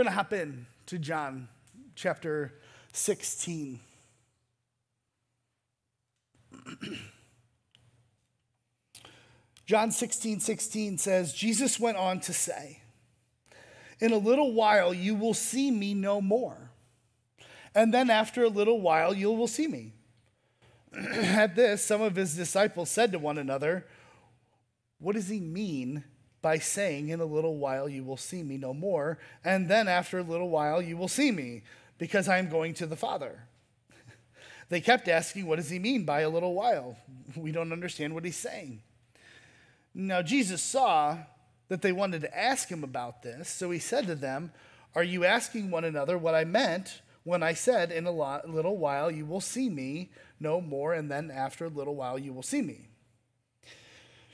We're going to hop in to John chapter 16. John 16, 16 says, Jesus went on to say, In a little while you will see me no more. And then after a little while you will see me. At this, some of his disciples said to one another, What does he mean by saying, In a little while you will see me no more, and then after a little while you will see me, because I am going to the Father? They kept asking, What does he mean by a little while? We don't understand what he's saying. Now, Jesus saw that they wanted to ask him about this, so he said to them, Are you asking one another what I meant when I said, In a little while you will see me no more, and then after a little while you will see me?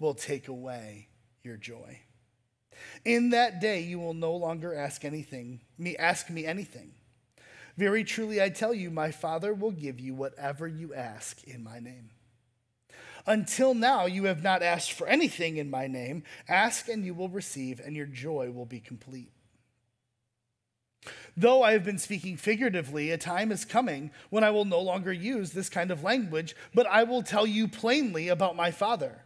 will take away your joy. In that day, you will no longer ask anything, me ask me anything. Very truly, I tell you, my Father will give you whatever you ask in my name. Until now, you have not asked for anything in my name. Ask and you will receive, and your joy will be complete. Though I have been speaking figuratively, a time is coming when I will no longer use this kind of language, but I will tell you plainly about my Father.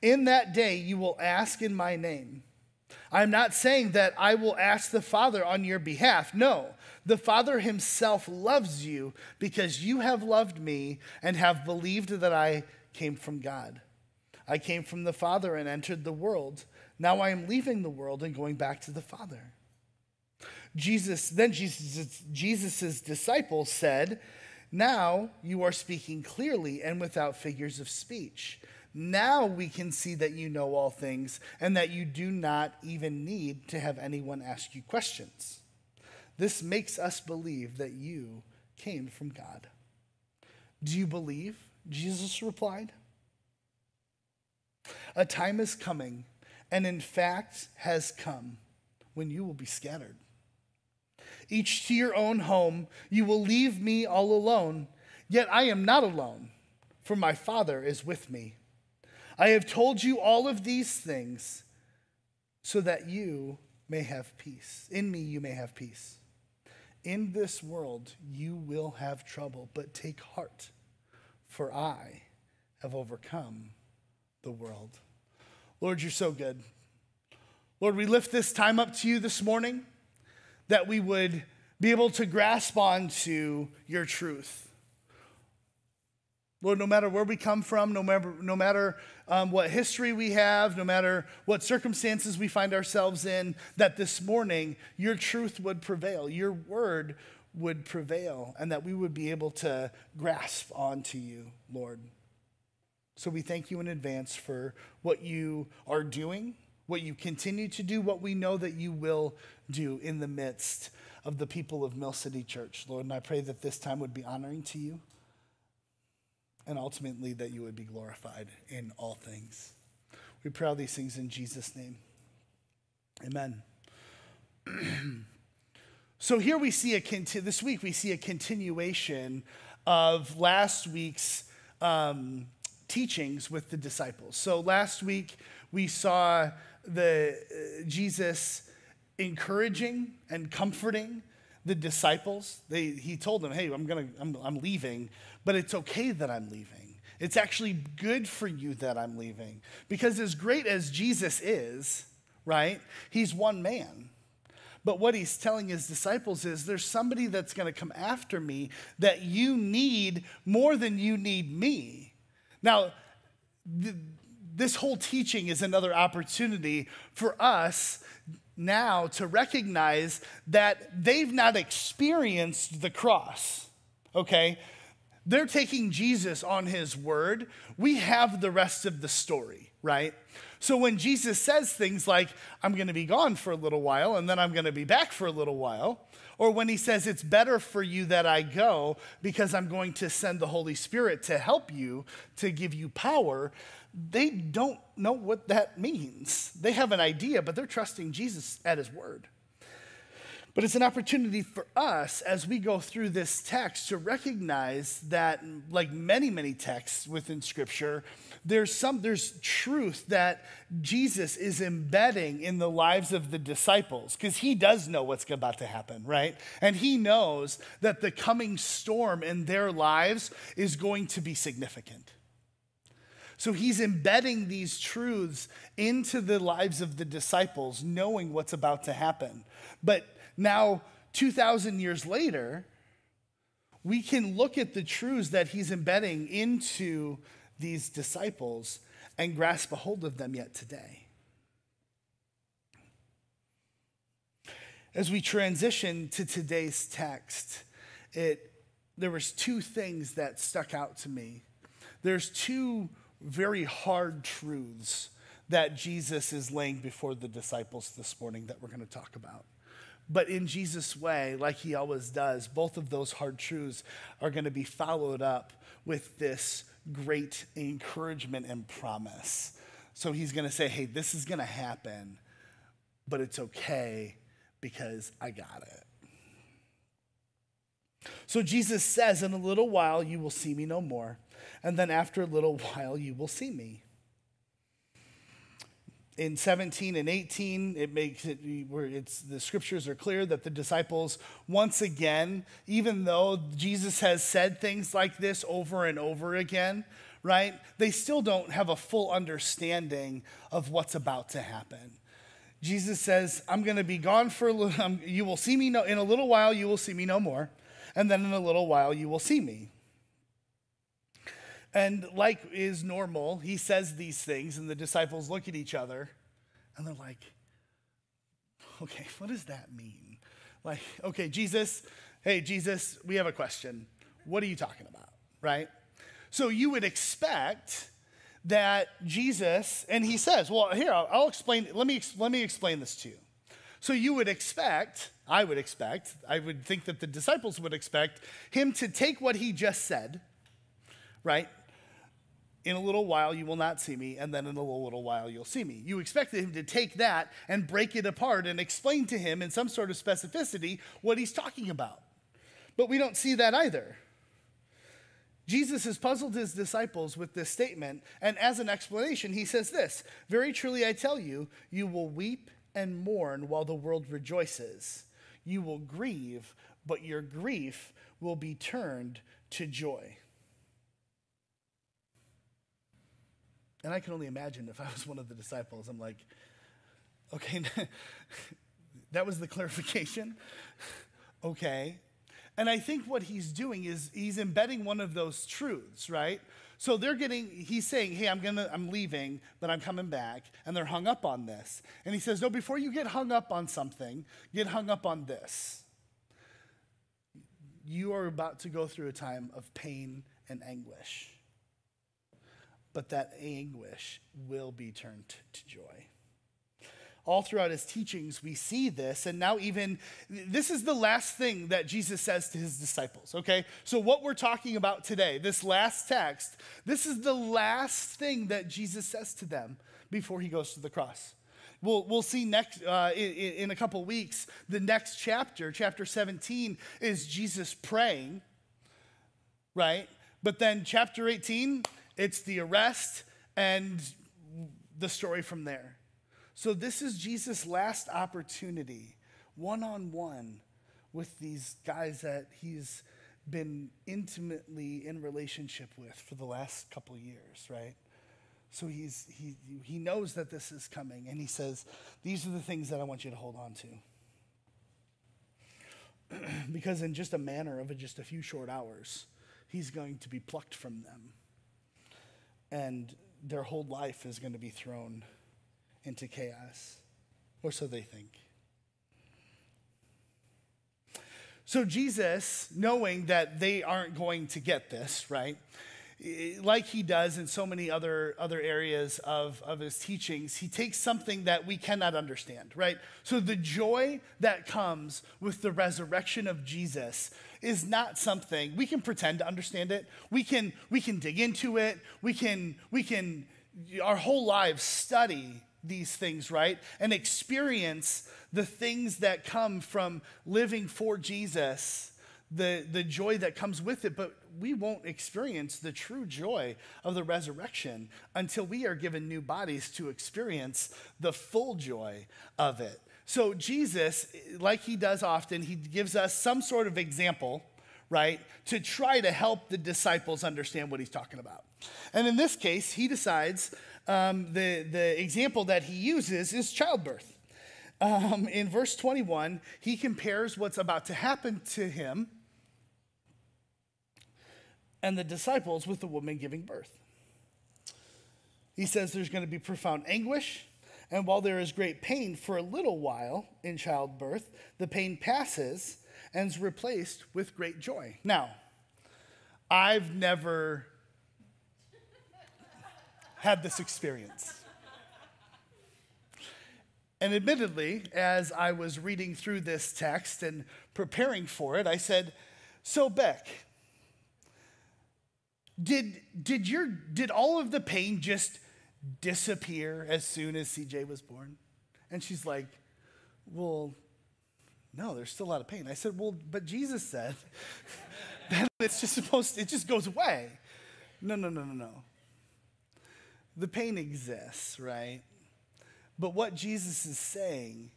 In that day, you will ask in my name. I'm not saying that I will ask the Father on your behalf. No, the Father himself loves you because you have loved me and have believed that I came from God. I came from the Father and entered the world. Now I am leaving the world and going back to the Father. Jesus, then Jesus' Jesus's disciples said, Now you are speaking clearly and without figures of speech. Now we can see that you know all things and that you do not even need to have anyone ask you questions. This makes us believe that you came from God. Do you believe? Jesus replied. A time is coming, and in fact has come, when you will be scattered. Each to your own home, you will leave me all alone. Yet I am not alone, for my Father is with me. I have told you all of these things so that you may have peace. In me, you may have peace. In this world, you will have trouble, but take heart, for I have overcome the world. Lord, you're so good. Lord, we lift this time up to you this morning that we would be able to grasp onto your truth. Lord, no matter where we come from, no matter, no matter um, what history we have, no matter what circumstances we find ourselves in, that this morning your truth would prevail, your word would prevail, and that we would be able to grasp onto you, Lord. So we thank you in advance for what you are doing, what you continue to do, what we know that you will do in the midst of the people of Mill City Church, Lord. And I pray that this time would be honoring to you and ultimately that you would be glorified in all things. We pray all these things in Jesus' name. Amen. so here we see a conti- this week we see a continuation of last week's um, teachings with the disciples. So last week we saw the uh, Jesus encouraging and comforting the disciples. They, he told them, "Hey, I'm gonna, I'm, I'm leaving, but it's okay that I'm leaving. It's actually good for you that I'm leaving. Because as great as Jesus is, right, he's one man. But what he's telling his disciples is there's somebody that's going to come after me that you need more than you need me. Now, th- this whole teaching is another opportunity for us now to recognize that they've not experienced the cross, okay? They're taking Jesus on his word. We have the rest of the story, right? So when Jesus says things like, I'm to be gone for a little while and then I'm to be back for a little while, or when he says, It's better for you that I go because I'm going to send the Holy Spirit to help you, to give you power, they don't know what that means. They have an idea, but they're trusting Jesus at his word. But it's an opportunity for us as we go through this text to recognize that, like many, many texts within Scripture, there's some there's truth that Jesus is embedding in the lives of the disciples because he does know what's about to happen, right? And he knows that the coming storm in their lives is going to be significant. So he's embedding these truths into the lives of the disciples, knowing what's about to happen. But now, 2,000 years later, we can look at the truths that he's embedding into these disciples and grasp a hold of them yet today. As we transition to today's text, it, there was two things that stuck out to me. There's two very hard truths that Jesus is laying before the disciples this morning that we're going to talk about. But in Jesus' way, like he always does, both of those hard truths are going to be followed up with this great encouragement and promise. So he's going to say, hey, this is going to happen, but it's okay because I got it. So Jesus says, In a little while you will see me no more, and then after a little while you will see me. In 17 and 18 it makes it where it's the scriptures are clear that the disciples once again even though jesus has said things like this over and over again right they still don't have a full understanding of what's about to happen. Jesus says i'm going to be gone for a little you will see me no, in a little while you will see me no more and then in a little while you will see me and like is normal, he says these things, and the disciples look at each other and they're like, okay, what does that mean? Like, okay, Jesus, hey, Jesus, we have a question. What are you talking about? Right? So you would expect that Jesus, and he says, well, here, I'll, I'll explain, let me, let me explain this to you. So you would expect, I would expect, I would think that the disciples would expect him to take what he just said, right? In a little while you will not see me, and then in a little while you'll see me. You expected him to take that and break it apart and explain to him in some sort of specificity what he's talking about. But we don't see that either. Jesus has puzzled his disciples with this statement, and as an explanation, he says this Very truly I tell you, you will weep and mourn while the world rejoices. You will grieve, but your grief will be turned to joy. And I can only imagine if I was one of the disciples, I'm like, okay, that was the clarification. okay. And I think what he's doing is he's embedding one of those truths, right? So they're getting, he's saying, hey, I'm gonna, I'm leaving, but I'm coming back. And they're hung up on this. And he says, no, before you get hung up on something, get hung up on this. You are about to go through a time of pain and anguish but that anguish will be turned to joy. All throughout his teachings, we see this. And now, even this is the last thing that Jesus says to his disciples, okay? So, what we're talking about today, this last text, this is the last thing that Jesus says to them before he goes to the cross. We'll, we'll see next uh, in, in a couple weeks, the next chapter, chapter 17, is Jesus praying, right? But then chapter 18, it's the arrest and the story from there. So, this is Jesus' last opportunity, one on one, with these guys that he's been intimately in relationship with for the last couple years, right? So he's, he, he knows that this is coming, and he says, These are the things that I want you to hold on to. because, in just a manner of just a few short hours, he's going to be plucked from them and their whole life is going to be thrown into chaos, or so they think. So, Jesus, knowing that they aren't going to get this, right, like he does in so many other, other areas of, of his teachings, he takes something that we cannot understand, right? So the joy that comes with the resurrection of Jesus is not something we can pretend to understand it. We can, we can dig into it. We can, we can, our whole lives study these things, right? And experience the things that come from living for Jesus the, the joy that comes with it, but we won't experience the true joy of the resurrection until we are given new bodies to experience the full joy of it. So, Jesus, like he does often, he gives us some sort of example, right, to try to help the disciples understand what he's talking about. And in this case, he decides um, the, the example that he uses is childbirth. Um, in verse 21, he compares what's about to happen to him and the disciples with the woman giving birth. He says there's going to be profound anguish, and while there is great pain for a little while in childbirth, the pain passes and is replaced with great joy. Now, I've never had this experience. And admittedly, as I was reading through this text and preparing for it, I said, So, Beck, did, did, your, did all of the pain just disappear as soon as CJ was born? And she's like, Well, no, there's still a lot of pain. I said, Well, but Jesus said that it's just supposed to, it just goes away. No, no, no, no, no. The pain exists, right? But what Jesus is saying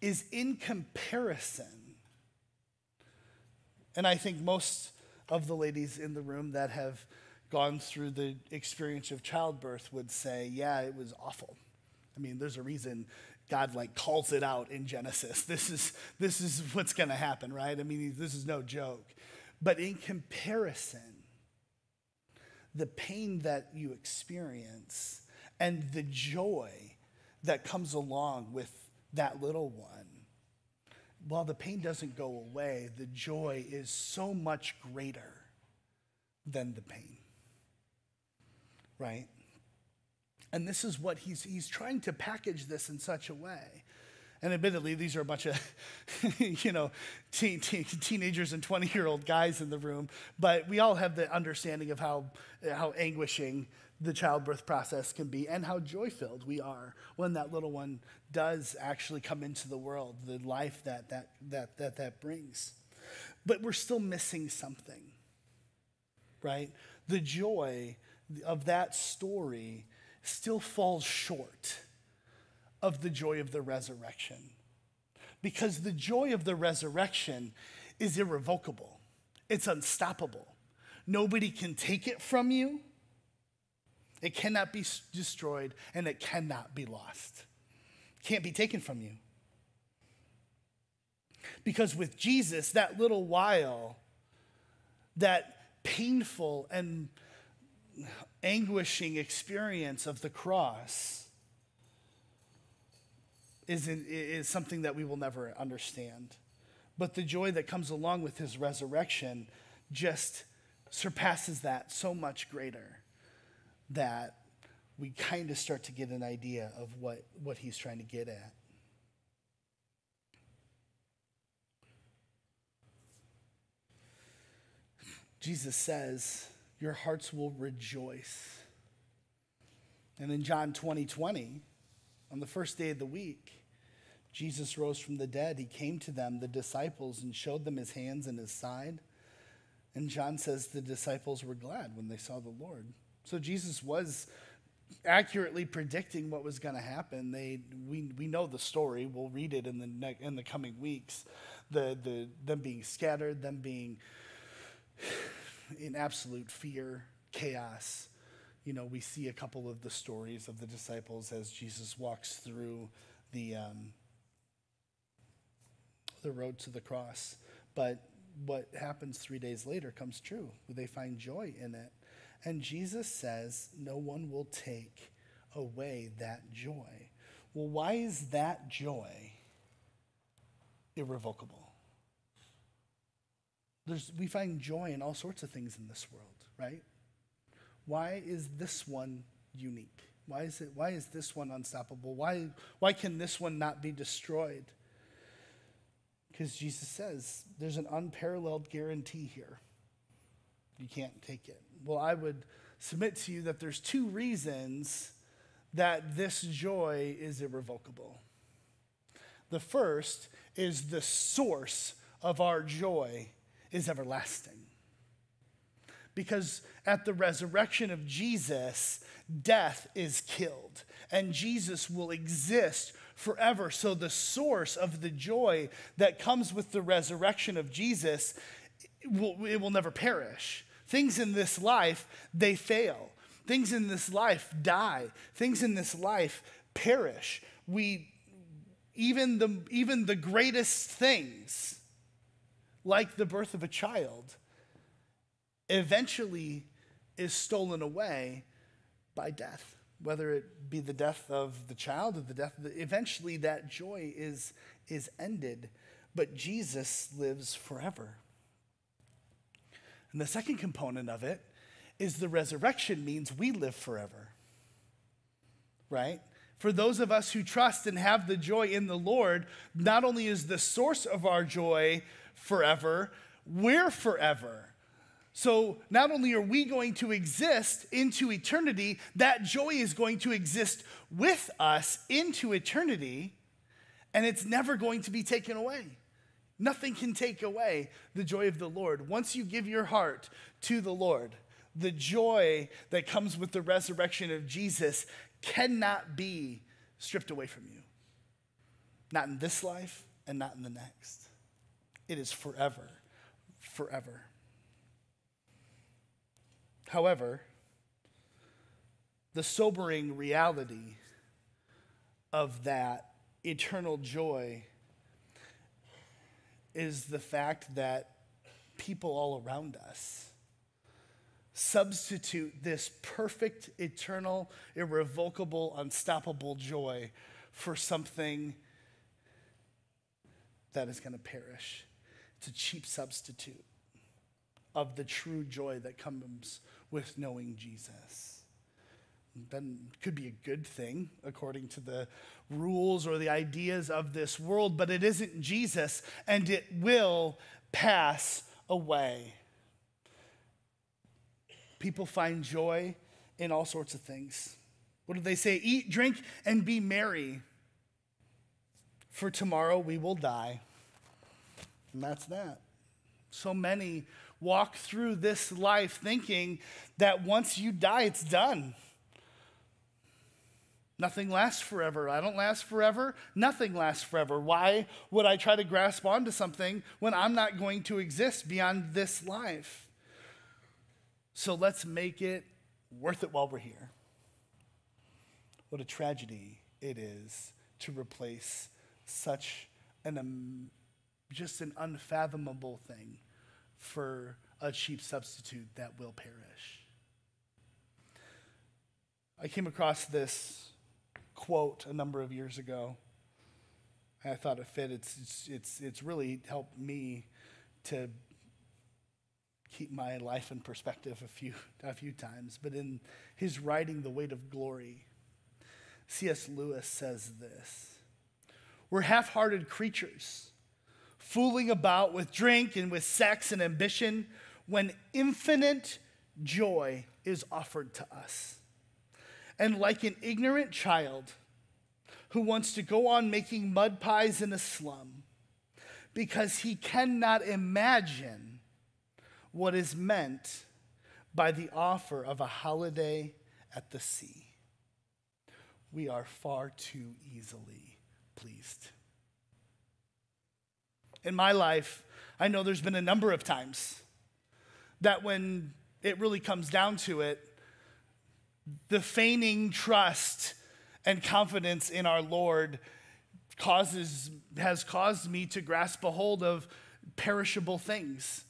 is in comparison, and I think most of the ladies in the room that have gone through the experience of childbirth would say, yeah, it was awful. I mean, there's a reason God like calls it out in Genesis. This is this is what's going to happen, right? I mean, this is no joke. But in comparison, the pain that you experience and the joy that comes along with that little one while the pain doesn't go away, the joy is so much greater than the pain. Right? And this is what he's, he's trying to package this in such a way. And admittedly, these are a bunch of, you know, teen, teen, teenagers and 20 year old guys in the room, but we all have the understanding of how, how anguishing the childbirth process can be and how joy filled we are when that little one does actually come into the world, the life that that, that, that, that brings. But we're still missing something, right? The joy of that story still falls short of the joy of the resurrection. Because the joy of the resurrection is irrevocable, it's unstoppable. Nobody can take it from you it cannot be destroyed and it cannot be lost. It can't be taken from you. Because with Jesus, that little while, that painful and anguishing experience of the cross is, in, is something that we will never understand. But the joy that comes along with his resurrection just surpasses that so much greater that we kind of start to get an idea of what, what he's trying to get at. Jesus says, Your hearts will rejoice. And in John 20 20, on the first day of the week, Jesus rose from the dead. He came to them, the disciples, and showed them his hands and his side. And John says the disciples were glad when they saw the Lord. So Jesus was accurately predicting what was going to happen. They, we, we know the story. We'll read it in the, ne- in the coming weeks. The, the, them being scattered, them being in absolute fear, chaos. You know, we see a couple of the stories of the disciples as Jesus walks through the, um, the road to the cross. But what happens three days later comes true. They find joy in it. And Jesus says, No one will take away that joy. Well, why is that joy irrevocable? There's, we find joy in all sorts of things in this world, right? why is this one unique? Why is, it, why is this one unstoppable? Why, why can this one not be destroyed? Because Jesus says there's an unparalleled guarantee here. You can't take it. Well, I would submit to you that there's two reasons that this joy is irrevocable. The first is the source of our joy is everlasting. Because at the resurrection of Jesus, death is killed, and Jesus will exist forever. So, the source of the joy that comes with the resurrection of Jesus, it will, it will never perish. Things in this life, they fail. Things in this life die. Things in this life perish. We, even the, even the greatest things, like the birth of a child, eventually is stolen away by death, whether it be the death of the child or the death of the, eventually that joy is, is ended. But Jesus lives forever. And the second component of it is the resurrection means we live forever. Right? For those of us who trust and have the joy in the Lord, not only is the source of our joy forever, we're forever. So not only are we going to exist into eternity, that joy is going to exist with us into eternity, and it's never going to be taken away. Nothing can take away the joy of the Lord. Once you give your heart to the Lord, the joy that comes with the resurrection of Jesus cannot be stripped away from you. Not in this life and not in the next. It is forever, forever. However, the sobering reality of that eternal joy is the fact that people all around us substitute this perfect, eternal, irrevocable, unstoppable joy for something that is going to perish. It's a cheap substitute of the true joy that comes with knowing Jesus. Then could be a good thing according to the rules or the ideas of this world, but it isn't Jesus and it will pass away. People find joy in all sorts of things. What do they say? Eat, drink, and be merry. For tomorrow we will die. And that's that. So many walk through this life thinking that once you die, it's done. Nothing lasts forever. I don't last forever. Nothing lasts forever. Why would I try to grasp onto something when I'm not going to exist beyond this life? So let's make it worth it while we're here. What a tragedy it is to replace such an just an unfathomable thing for a cheap substitute that will perish. I came across this quote a number of years ago. and I thought it fit. It's, it's, it's, it's really helped me to keep my life in perspective a few, a few times. But in his writing, The Weight of Glory, C.S. Lewis says this We're half hearted creatures, fooling about with drink and with sex and ambition when infinite joy is offered to us. And like an ignorant child who wants to go on making mud pies in a slum because he cannot imagine what is meant by the offer of a holiday at the sea. We are far too easily pleased. In my life, I know there's been a number of times that when it really comes down to it, the feigning trust and confidence in our Lord causes, has caused me to grasp a hold of perishable things.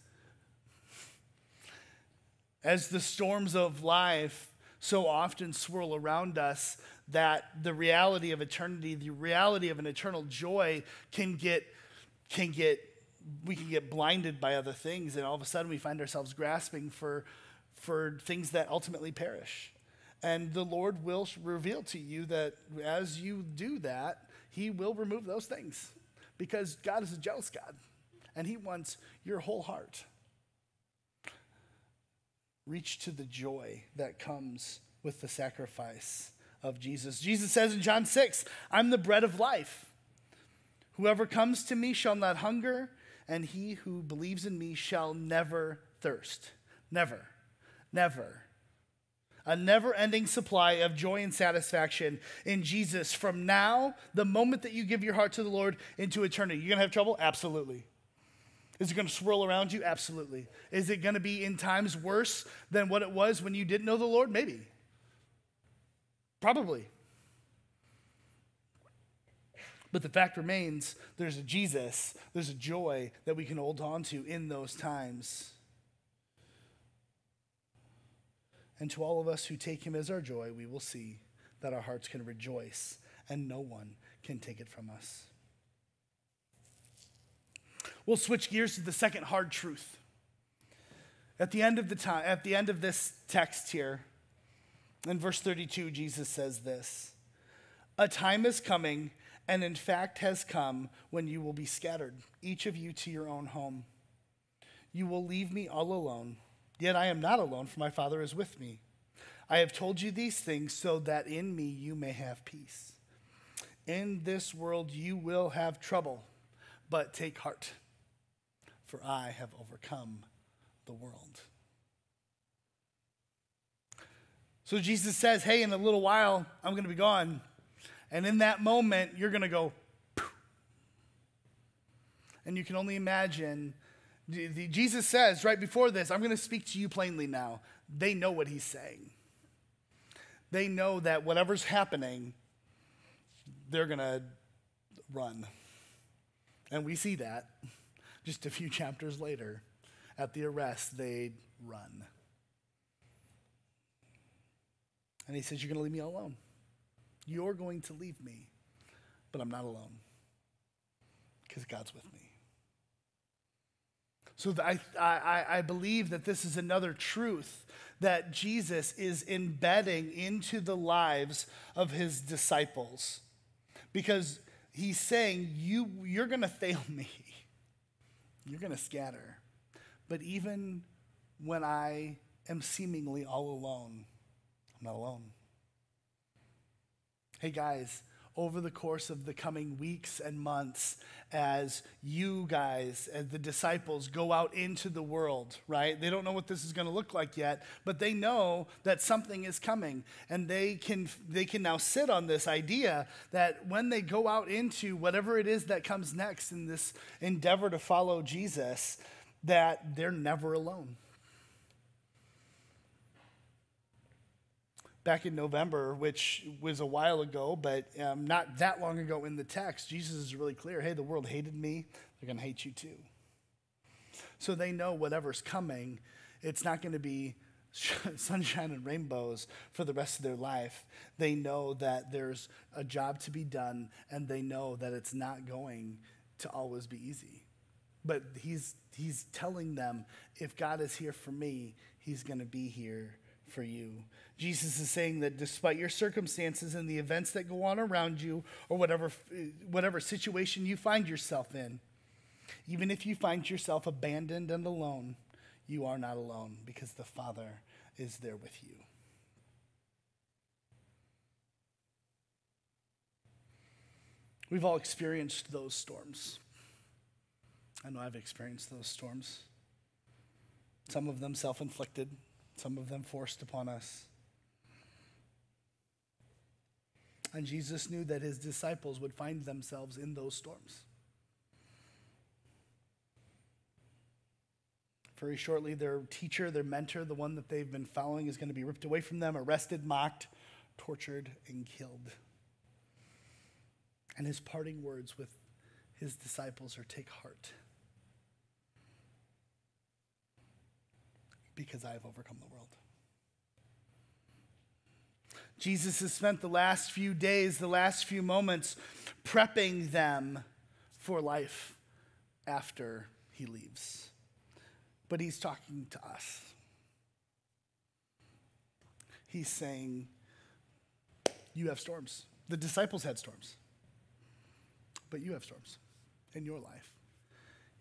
As the storms of life so often swirl around us that the reality of eternity, the reality of an eternal joy can get, can get, we can get blinded by other things. And all of a sudden we find ourselves grasping for, for things that ultimately perish. And the Lord will reveal to you that as you do that, He will remove those things because God is a jealous God and He wants your whole heart. Reach to the joy that comes with the sacrifice of Jesus. Jesus says in John 6, I'm the bread of life. Whoever comes to me shall not hunger, and he who believes in me shall never thirst. Never. Never. A never ending supply of joy and satisfaction in Jesus from now, the moment that you give your heart to the Lord, into eternity. You're going to have trouble? Absolutely. Is it going to swirl around you? Absolutely. Is it going to be in times worse than what it was when you didn't know the Lord? Maybe. Probably. But the fact remains there's a Jesus, there's a joy that we can hold on to in those times. And to all of us who take him as our joy, we will see that our hearts can rejoice and no one can take it from us. We'll switch gears to the second hard truth. At the end of the time, at the end of this text here, in verse 32, Jesus says this A time is coming, and in fact has come, when you will be scattered, each of you to your own home. You will leave me all alone. Yet I am not alone, for my Father is with me. I have told you these things so that in me you may have peace. In this world you will have trouble, but take heart, for I have overcome the world. So Jesus says, Hey, in a little while, I'm going to be gone. And in that moment, you're going to go, and you can only imagine. Jesus says right before this, I'm going to speak to you plainly now. They know what he's saying. They know that whatever's happening, they're going to run. And we see that just a few chapters later. At the arrest, they run. And he says, You're going to leave me alone. You're going to leave me, but I'm not alone because God's with me. So I, I, I believe that this is another truth that Jesus is embedding into the lives of his disciples because he's saying, you, You're going to fail me, you're going to scatter. But even when I am seemingly all alone, I'm not alone. Hey guys, over the course of the coming weeks and months, as you guys, as the disciples, go out into the world, right? They don't know what this is going to look like yet, but they know that something is coming. And they can, they can now sit on this idea that when they go out into whatever it is that comes next in this endeavor to follow Jesus, that they're never alone. Back in November, which was a while ago, but um, not that long ago in the text, Jesus is really clear hey, the world hated me, they're going to hate you too. So they know whatever's coming, it's not going to be sunshine and rainbows for the rest of their life. They know that there's a job to be done, and they know that it's not going to always be easy. But he's, he's telling them if God is here for me, he's going to be here for you. Jesus is saying that despite your circumstances and the events that go on around you, or whatever, whatever situation you find yourself in, even if you find yourself abandoned and alone, you are not alone because the Father is there with you. We've all experienced those storms. I know I've experienced those storms. Some of them self inflicted, some of them forced upon us. And Jesus knew that his disciples would find themselves in those storms. Very shortly, their teacher, their mentor, the one that they've been following, is going to be ripped away from them, arrested, mocked, tortured, and killed. And his parting words with his disciples are take heart. because I have overcome the world. Jesus has spent the last few days, the last few moments, prepping them for life after he leaves. But he's talking to us. he's saying, You have storms. The disciples had storms, but you have storms in your life.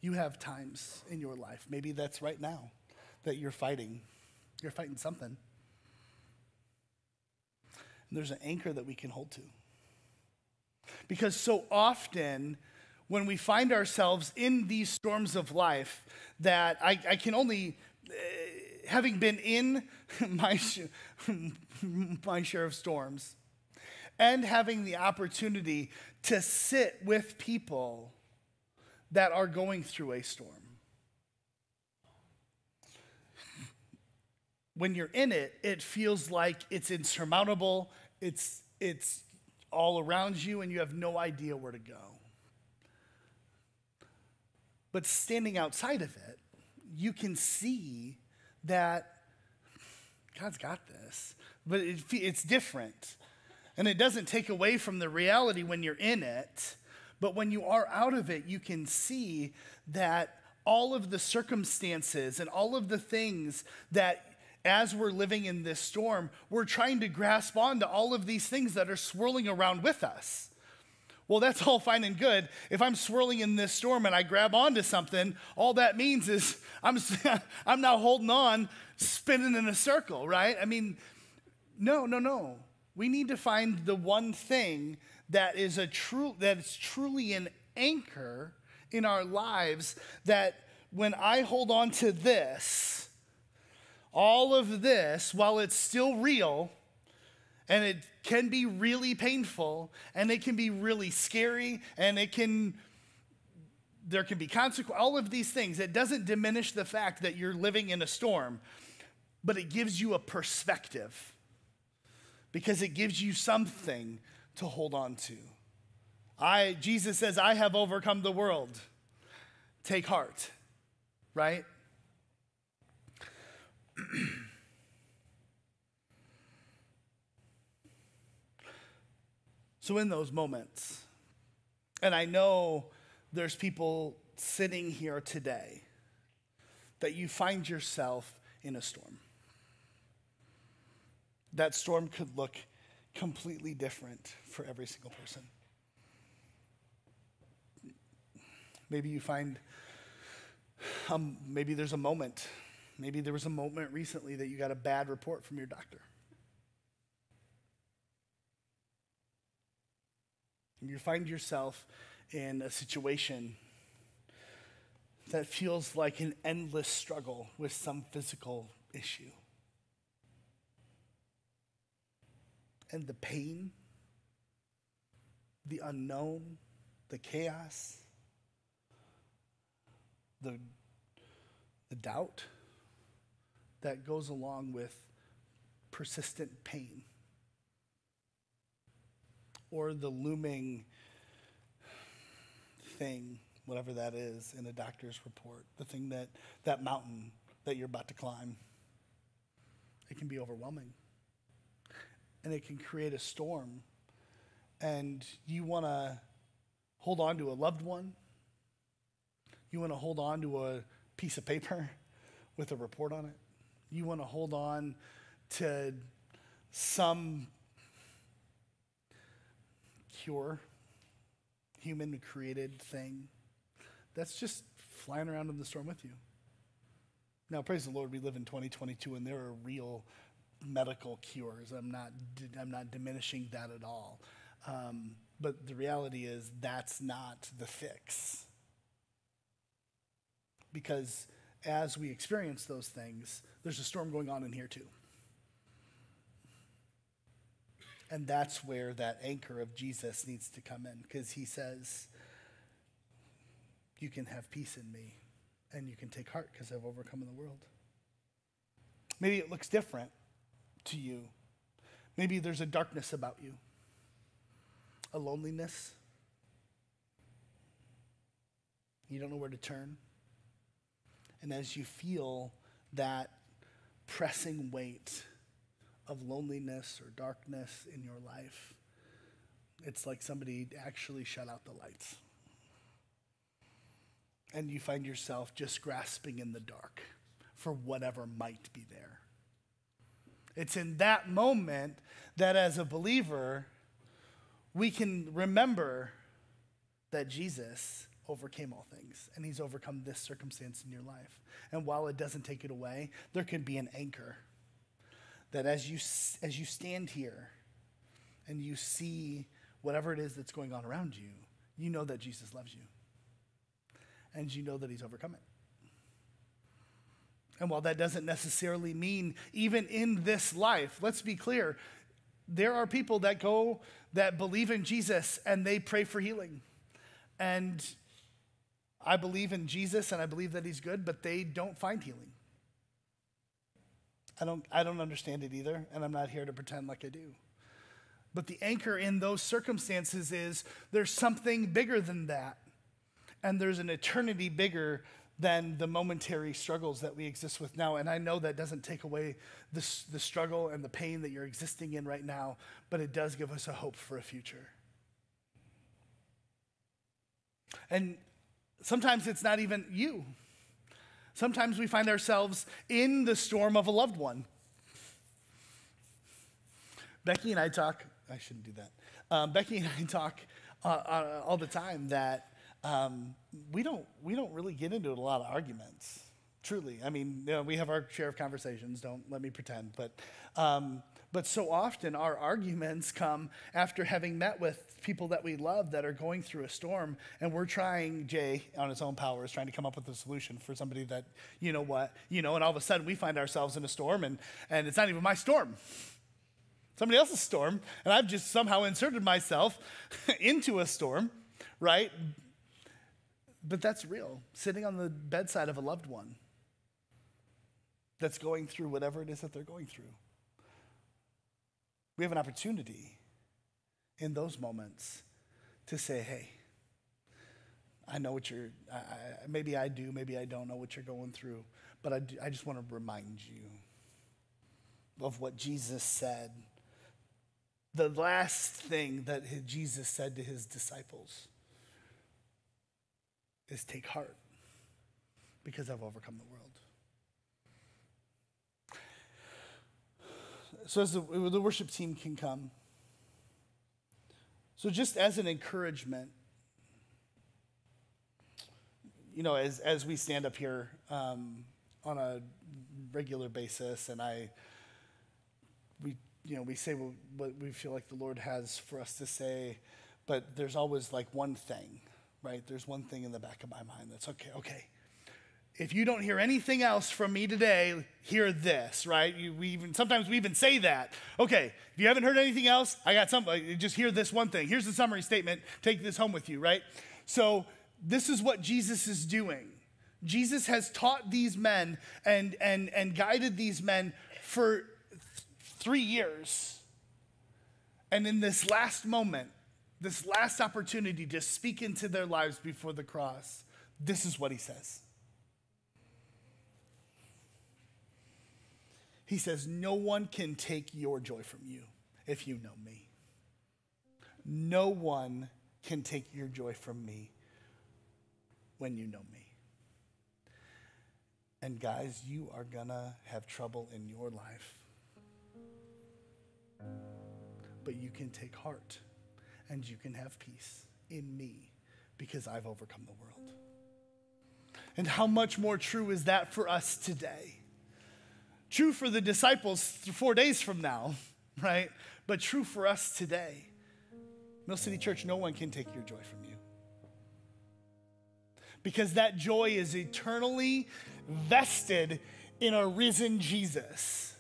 You have times in your life, maybe that's right now, that you're fighting. You're fighting something. And there's an anchor that we can hold to. Because so often, when we find ourselves in these storms of life, that I, I can only, uh, having been in my, my share of storms, and having the opportunity to sit with people that are going through a storm. When you're in it, it feels like it's insurmountable, it's, it's all around you, and you have no idea where to go. But standing outside of it, you can see that God's got this, but it, it's different. And it doesn't take away from the reality when you're in it, but when you are out of it, you can see that all of the circumstances and all of the things that as we're living in this storm, we're trying to grasp onto all of these things that are swirling around with us. Well, that's all fine and good. If I'm swirling in this storm and I grab onto something, all that means is I'm, I'm now holding on, spinning in a circle, right? I mean, no, no, no. We need to find the one thing that is a true that is truly an anchor in our lives that when I hold on to this, all of this, while it's still real, and it can be really painful, and it can be really scary, and it can there can be consequences, all of these things. It doesn't diminish the fact that you're living in a storm, but it gives you a perspective because it gives you something to hold on to. I, Jesus says, I have overcome the world. Take heart, right? So, in those moments, and I know there's people sitting here today that you find yourself in a storm. That storm could look completely different for every single person. Maybe you find, um, maybe there's a moment, maybe there was a moment recently that you got a bad report from your doctor. And you find yourself in a situation that feels like an endless struggle with some physical issue. and the pain, the unknown, the chaos, the, the doubt that goes along with persistent pain, or the looming thing, whatever that is, in a doctor's report, the thing that, that mountain that you're about to climb. It can be overwhelming and it can create a storm. And you want to hold on to a loved one, you want to hold on to a piece of paper with a report on it, you want to hold on to some cure, human created thing that's just flying around in the storm with you. Now, praise the Lord, we live in 2022 and there are real medical cures. I'm not, I'm not diminishing that at all. Um, but the reality is that's not the fix. Because as we experience those things, there's a storm going on in here too. And that's where that anchor of Jesus needs to come in because he says, You can have peace in me and you can take heart because I've overcome the world. Maybe it looks different to you. Maybe there's a darkness about you, a loneliness. You don't know where to turn. And as you feel that pressing weight of loneliness or darkness in your life, it's like somebody actually shut out the lights. And you find yourself just grasping in the dark for whatever might be there. It's in that moment that as a believer, we can remember that Jesus overcame all things and he's overcome this circumstance in your life. And while it doesn't take it away, there can be an anchor that as you as you stand here and you see whatever it is that's going on around you, you know that Jesus loves you. And you know that he's overcome it. And while that doesn't necessarily mean even in this life, let's be clear, there are people that go that believe in Jesus and they pray for healing. And I believe in Jesus and I believe that he's good, but they don't find healing. I don't, I don't understand it either, and I'm not here to pretend like I do. But the anchor in those circumstances is there's something bigger than that. And there's an eternity bigger than the momentary struggles that we exist with now. And I know that doesn't take away the, the struggle and the pain that you're existing in right now, but it does give us a hope for a future. And sometimes it's not even you. Sometimes we find ourselves in the storm of a loved one. Becky and I talk, I shouldn't do that. Um, Becky and I talk uh, uh, all the time that um, we don't we don't really get into a lot of arguments. Truly, I mean, you know, we have our share of conversations. Don't let me pretend, but um, but so often our arguments come after having met with people that we love that are going through a storm, and we're trying Jay on his own powers trying to come up with a solution for somebody that you know what you know, and all of a sudden we find ourselves in a storm, and and it's not even my storm somebody else's storm, and I've just somehow inserted myself into a storm, right? But that's real. Sitting on the bedside of a loved one that's going through whatever it is that they're going through. We have an opportunity in those moments to say, hey, I know what you're, I, maybe I do, maybe I don't know what you're going through, but I, do, I just want to remind you of what Jesus said. The last thing that Jesus said to his disciples is take heart because I've overcome the world. So, as the, the worship team can come, so just as an encouragement, you know, as, as we stand up here um, on a regular basis, and I, we, you know, we say what we feel like the Lord has for us to say, but there's always like one thing right? There's one thing in the back of my mind that's okay, okay. If you don't hear anything else from me today, hear this, right? You, we even sometimes we even say that. Okay, if you haven't heard anything else, I got something. Just hear this one thing. Here's the summary statement. Take this home with you, right? So this is what Jesus is doing. Jesus has taught these men and and and guided these men for th- three years. And in this last moment, this last opportunity to speak into their lives before the cross, this is what he says. He says, No one can take your joy from you if you know me. No one can take your joy from me when you know me. And guys, you are gonna have trouble in your life. But you can take heart and you can have peace in me because I've overcome the world. And how much more true is that for us today? True for the disciples four days from now, right? But true for us today. Mill City Church, no one can take your joy from you. Because that joy is eternally vested in a risen Jesus.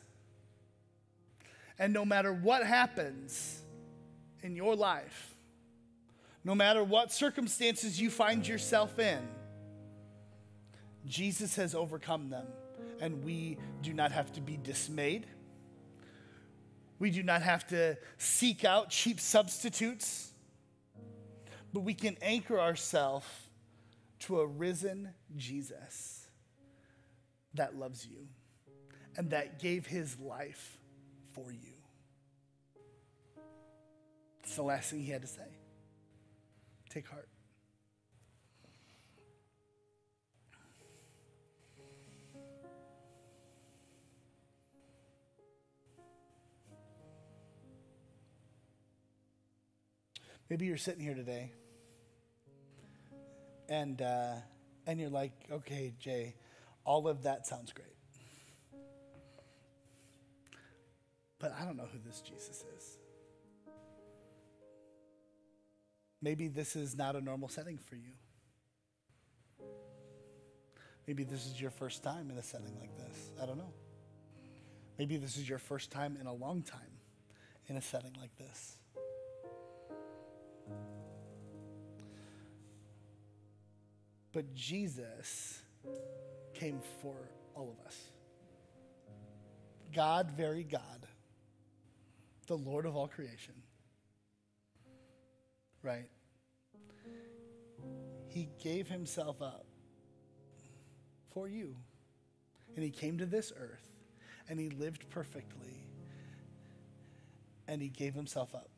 And no matter what happens, in your life, no matter what circumstances you find yourself in, Jesus has overcome them, and we do not have to be dismayed. We do not have to seek out cheap substitutes, but we can anchor ourselves to a risen Jesus that loves you and that gave his life for you. It's the last thing he had to say. Take heart. Maybe you're sitting here today and, uh, and you're like, okay, Jay, all of that sounds great. But I don't know who this Jesus is. Maybe this is not a normal setting for you. Maybe this is your first time in a setting like this. I don't know. Maybe this is your first time in a long time in a setting like this. But Jesus came for all of us. God, very God, the Lord of all creation. Right? He gave himself up for you. And he came to this earth and he lived perfectly. And he gave himself up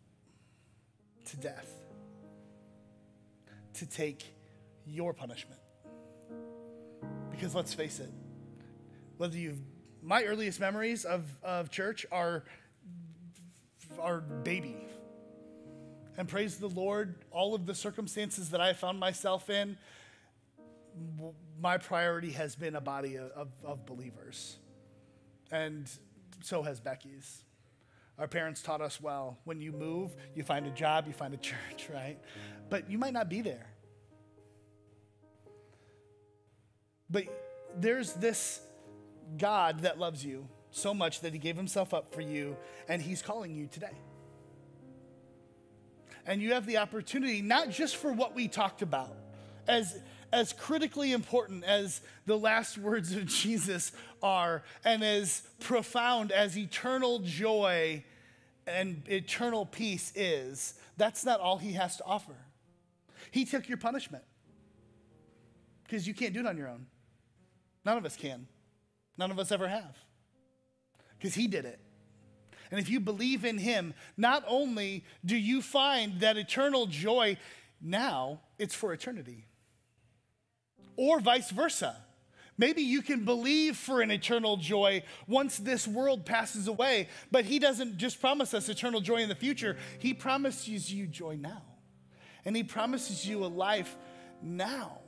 to death to take your punishment. Because let's face it, whether you've, my earliest memories of, of church are, are baby. And praise the Lord, all of the circumstances that I found myself in, my priority has been a body of, of believers. And so has Becky's. Our parents taught us well when you move, you find a job, you find a church, right? But you might not be there. But there's this God that loves you so much that he gave himself up for you, and he's calling you today. And you have the opportunity, not just for what we talked about, as, as critically important as the last words of Jesus are, and as profound as eternal joy and eternal peace is, that's not all he has to offer. He took your punishment because you can't do it on your own. None of us can. None of us ever have. Because he did it. And if you believe in him, not only do you find that eternal joy now, it's for eternity. Or vice versa. Maybe you can believe for an eternal joy once this world passes away, but he doesn't just promise us eternal joy in the future, he promises you joy now. And he promises you a life now.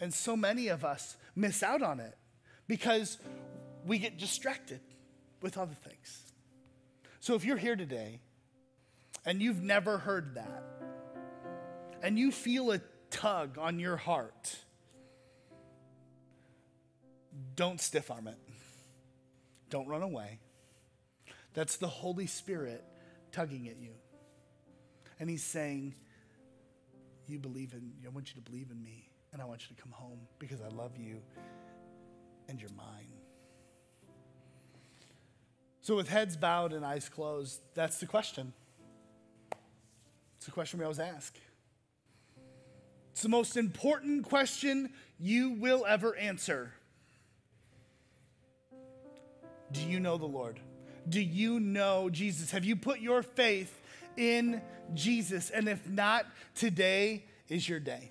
And so many of us miss out on it because we get distracted with other things. So if you're here today and you've never heard that, and you feel a tug on your heart, don't stiff arm it. Don't run away. That's the Holy Spirit tugging at you. And He's saying, You believe in, I want you to believe in me and I want you to come home because I love you and you're mine. So, with heads bowed and eyes closed, that's the question. It's the question we always ask. It's the most important question you will ever answer. Do you know the Lord? Do you know Jesus? Have you put your faith in Jesus? And if not, today is your day.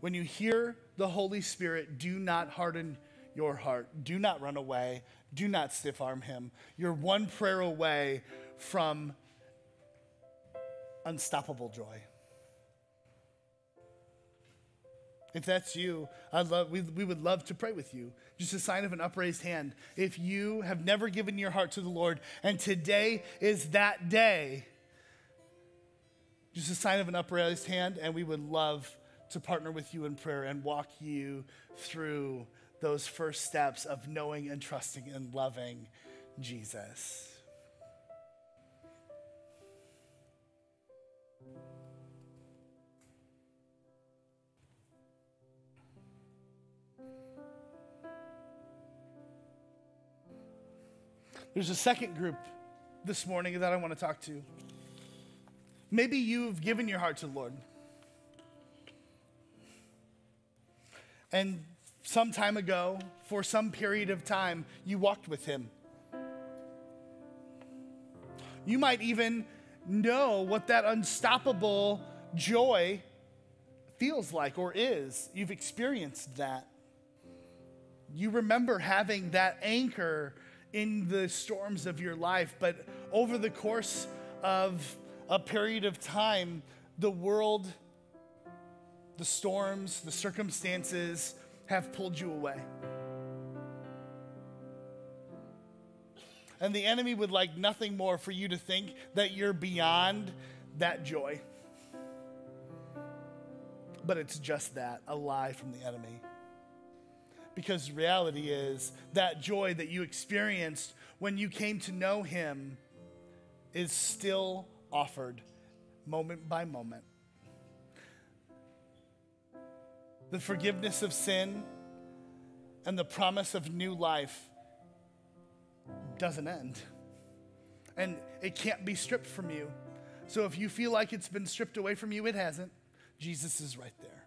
When you hear the Holy Spirit, do not harden your heart. Do not run away. Do not stiff arm him. You're one prayer away from unstoppable joy. If that's you, I'd love, we, we would love to pray with you. Just a sign of an upraised hand. If you have never given your heart to the Lord and today is that day, just a sign of an upraised hand, and we would love to partner with you in prayer and walk you through those first steps of knowing and trusting and loving Jesus. There's a second group this morning that I want to talk to. Maybe you've given your heart to the Lord. And some time ago, for some period of time, you walked with him. You might even know what that unstoppable joy feels like or is. You've experienced that. You remember having that anchor in the storms of your life, but over the course of a period of time, the world, the storms, the circumstances have pulled you away. And the enemy would like nothing more for you to think that you're beyond that joy. But it's just that a lie from the enemy. Because reality is that joy that you experienced when you came to know him is still offered moment by moment. The forgiveness of sin and the promise of new life doesn't end. And it can't be stripped from you. So if you feel like it's been stripped away from you, it hasn't. Jesus is right there.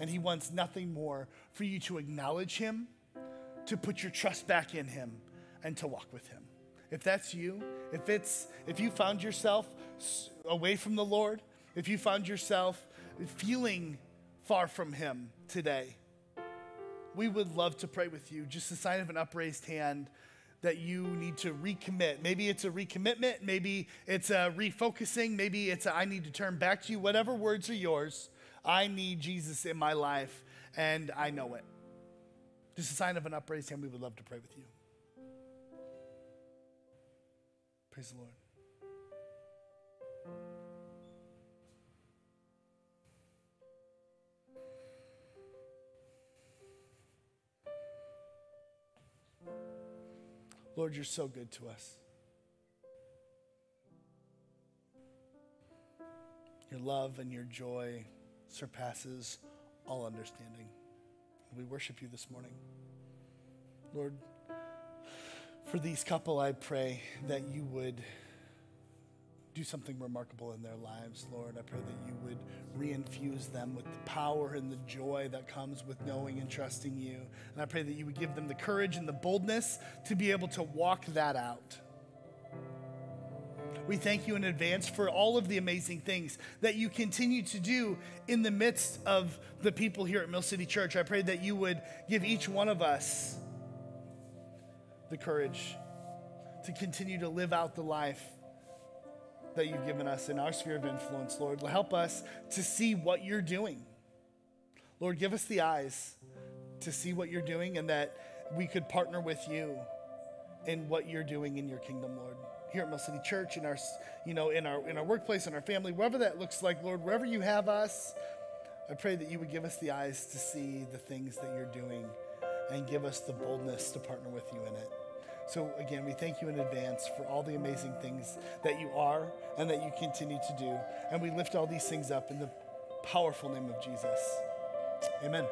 And he wants nothing more for you to acknowledge him, to put your trust back in him, and to walk with him. If that's you, if it's if you found yourself away from the Lord, if you found yourself feeling far from him today, we would love to pray with you. Just a sign of an upraised hand that you need to recommit. Maybe it's a recommitment, maybe it's a refocusing, maybe it's a I need to turn back to you. Whatever words are yours, I need Jesus in my life and I know it. Just a sign of an upraised hand, we would love to pray with you. Praise the Lord. Lord, you're so good to us. Your love and your joy surpasses all understanding. We worship you this morning. Lord, for these couple, I pray that you would do something remarkable in their lives, Lord. I pray that you would reinfuse them with the power and the joy that comes with knowing and trusting you. And I pray that you would give them the courage and the boldness to be able to walk that out. We thank you in advance for all of the amazing things that you continue to do in the midst of the people here at Mill City Church. I pray that you would give each one of us the courage to continue to live out the life that you've given us in our sphere of influence, Lord. Help us to see what you're doing. Lord, give us the eyes to see what you're doing and that we could partner with you in what you're doing in your kingdom, Lord. Here at Mill City Church, in our, you know, in our in our workplace, in our family, wherever that looks like, Lord, wherever you have us, I pray that you would give us the eyes to see the things that you're doing and give us the boldness to partner with you in it. So, again, we thank you in advance for all the amazing things that you are and that you continue to do. And we lift all these things up in the powerful name of Jesus. Amen.